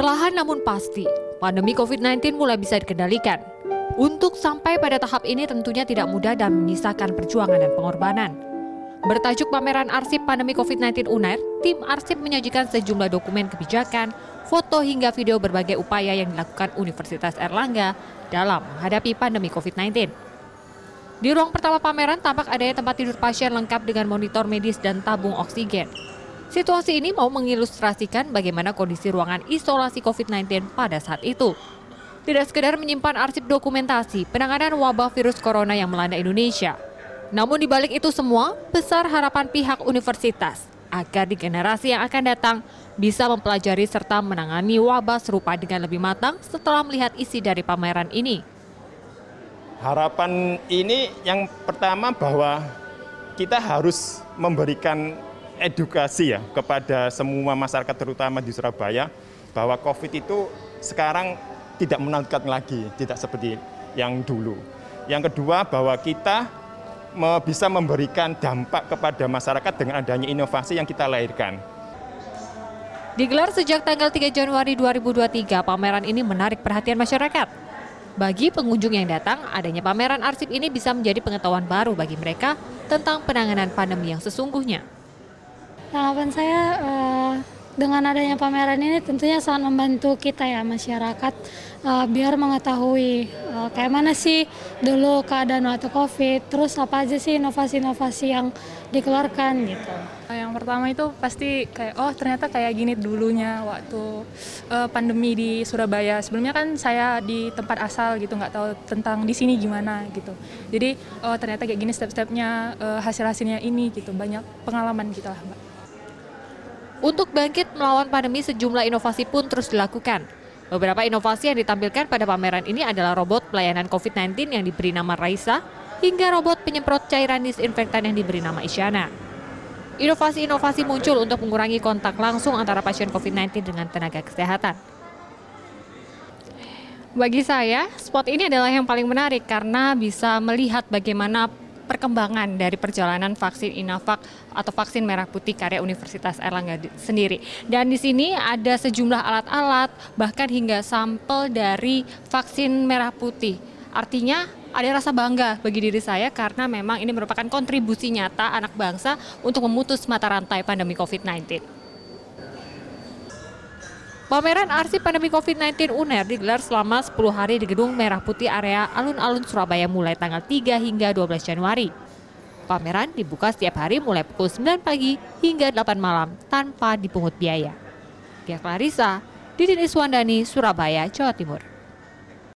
Perlahan namun pasti, pandemi COVID-19 mulai bisa dikendalikan. Untuk sampai pada tahap ini tentunya tidak mudah dan menyisakan perjuangan dan pengorbanan. Bertajuk pameran arsip pandemi COVID-19 UNER, tim arsip menyajikan sejumlah dokumen kebijakan, foto hingga video berbagai upaya yang dilakukan Universitas Erlangga dalam menghadapi pandemi COVID-19. Di ruang pertama pameran tampak adanya tempat tidur pasien lengkap dengan monitor medis dan tabung oksigen. Situasi ini mau mengilustrasikan bagaimana kondisi ruangan isolasi COVID-19 pada saat itu. Tidak sekedar menyimpan arsip dokumentasi penanganan wabah virus corona yang melanda Indonesia. Namun di balik itu semua, besar harapan pihak universitas agar di generasi yang akan datang bisa mempelajari serta menangani wabah serupa dengan lebih matang setelah melihat isi dari pameran ini. Harapan ini yang pertama bahwa kita harus memberikan edukasi ya kepada semua masyarakat terutama di Surabaya bahwa COVID itu sekarang tidak menakutkan lagi, tidak seperti yang dulu. Yang kedua bahwa kita bisa memberikan dampak kepada masyarakat dengan adanya inovasi yang kita lahirkan. Digelar sejak tanggal 3 Januari 2023, pameran ini menarik perhatian masyarakat. Bagi pengunjung yang datang, adanya pameran arsip ini bisa menjadi pengetahuan baru bagi mereka tentang penanganan pandemi yang sesungguhnya. Tanggapan saya uh, dengan adanya pameran ini tentunya sangat membantu kita ya masyarakat uh, biar mengetahui uh, kayak mana sih dulu keadaan waktu COVID, terus apa aja sih inovasi-inovasi yang dikeluarkan gitu. Yang pertama itu pasti kayak oh ternyata kayak gini dulunya waktu uh, pandemi di Surabaya. Sebelumnya kan saya di tempat asal gitu nggak tahu tentang di sini gimana gitu. Jadi oh ternyata kayak gini step-stepnya uh, hasil-hasilnya ini gitu banyak pengalaman gitu lah mbak. Untuk bangkit melawan pandemi, sejumlah inovasi pun terus dilakukan. Beberapa inovasi yang ditampilkan pada pameran ini adalah robot pelayanan COVID-19 yang diberi nama Raisa, hingga robot penyemprot cairan disinfektan yang diberi nama Isyana. Inovasi-inovasi muncul untuk mengurangi kontak langsung antara pasien COVID-19 dengan tenaga kesehatan. Bagi saya, spot ini adalah yang paling menarik karena bisa melihat bagaimana perkembangan dari perjalanan vaksin Inavac atau vaksin merah putih karya Universitas Erlangga sendiri. Dan di sini ada sejumlah alat-alat bahkan hingga sampel dari vaksin merah putih. Artinya ada rasa bangga bagi diri saya karena memang ini merupakan kontribusi nyata anak bangsa untuk memutus mata rantai pandemi COVID-19. Pameran arsip pandemi COVID-19 UNER digelar selama 10 hari di Gedung Merah Putih area alun-alun Surabaya mulai tanggal 3 hingga 12 Januari. Pameran dibuka setiap hari mulai pukul 9 pagi hingga 8 malam tanpa dipungut biaya. Gia Clarissa, Didin Iswandani, Surabaya, Jawa Timur.